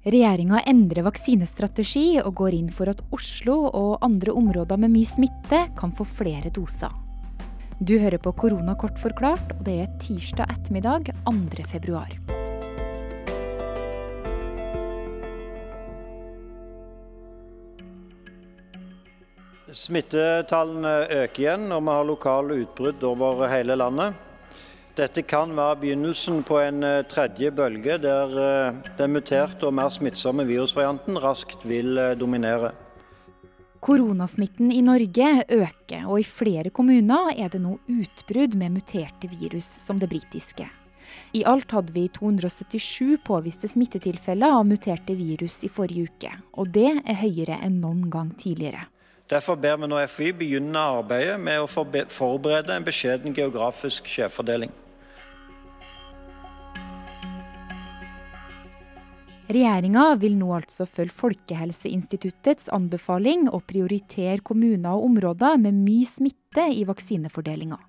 Regjeringa endrer vaksinestrategi og går inn for at Oslo og andre områder med mye smitte kan få flere doser. Du hører på Korona kort forklart, og det er tirsdag ettermiddag 2. februar. Smittetallene øker igjen, og vi har lokale utbrudd over hele landet. Dette kan være begynnelsen på en eh, tredje bølge, der eh, den muterte og mer smittsomme virusvarianten raskt vil eh, dominere. Koronasmitten i Norge øker, og i flere kommuner er det nå utbrudd med muterte virus, som det britiske. I alt hadde vi 277 påviste smittetilfeller av muterte virus i forrige uke, og det er høyere enn noen gang tidligere. Derfor ber vi nå FI begynne arbeidet med å forberede en beskjeden geografisk skjevfordeling. Regjeringa vil nå altså følge Folkehelseinstituttets anbefaling og prioritere kommuner og områder med mye smitte i vaksinefordelinga.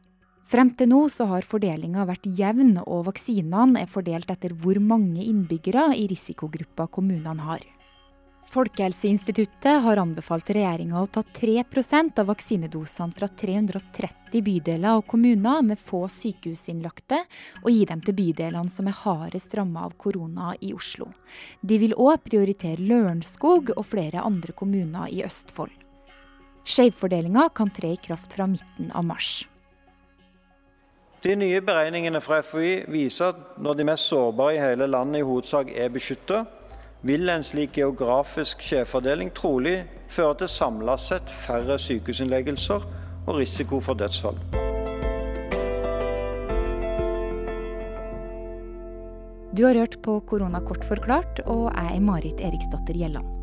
Frem til nå så har fordelinga vært jevn, og vaksinene er fordelt etter hvor mange innbyggere i risikogruppa kommunene har. Folkehelseinstituttet har anbefalt regjeringa å ta 3% av vaksinedosene fra 330 bydeler og kommuner med få sykehusinnlagte, og gi dem til bydelene som er hardest ramma av korona i Oslo. De vil òg prioritere Lørenskog og flere andre kommuner i Østfold. Skjevfordelinga kan tre i kraft fra midten av mars. De nye beregningene fra FHI viser at når de mest sårbare i hele landet i hovedsak er beskytta, vil en slik geografisk skjevfordeling trolig føre til samla sett færre sykehusinnleggelser og risiko for dødsfall. Du har hørt på Korona forklart, og er Marit Eriksdatter Gjelland.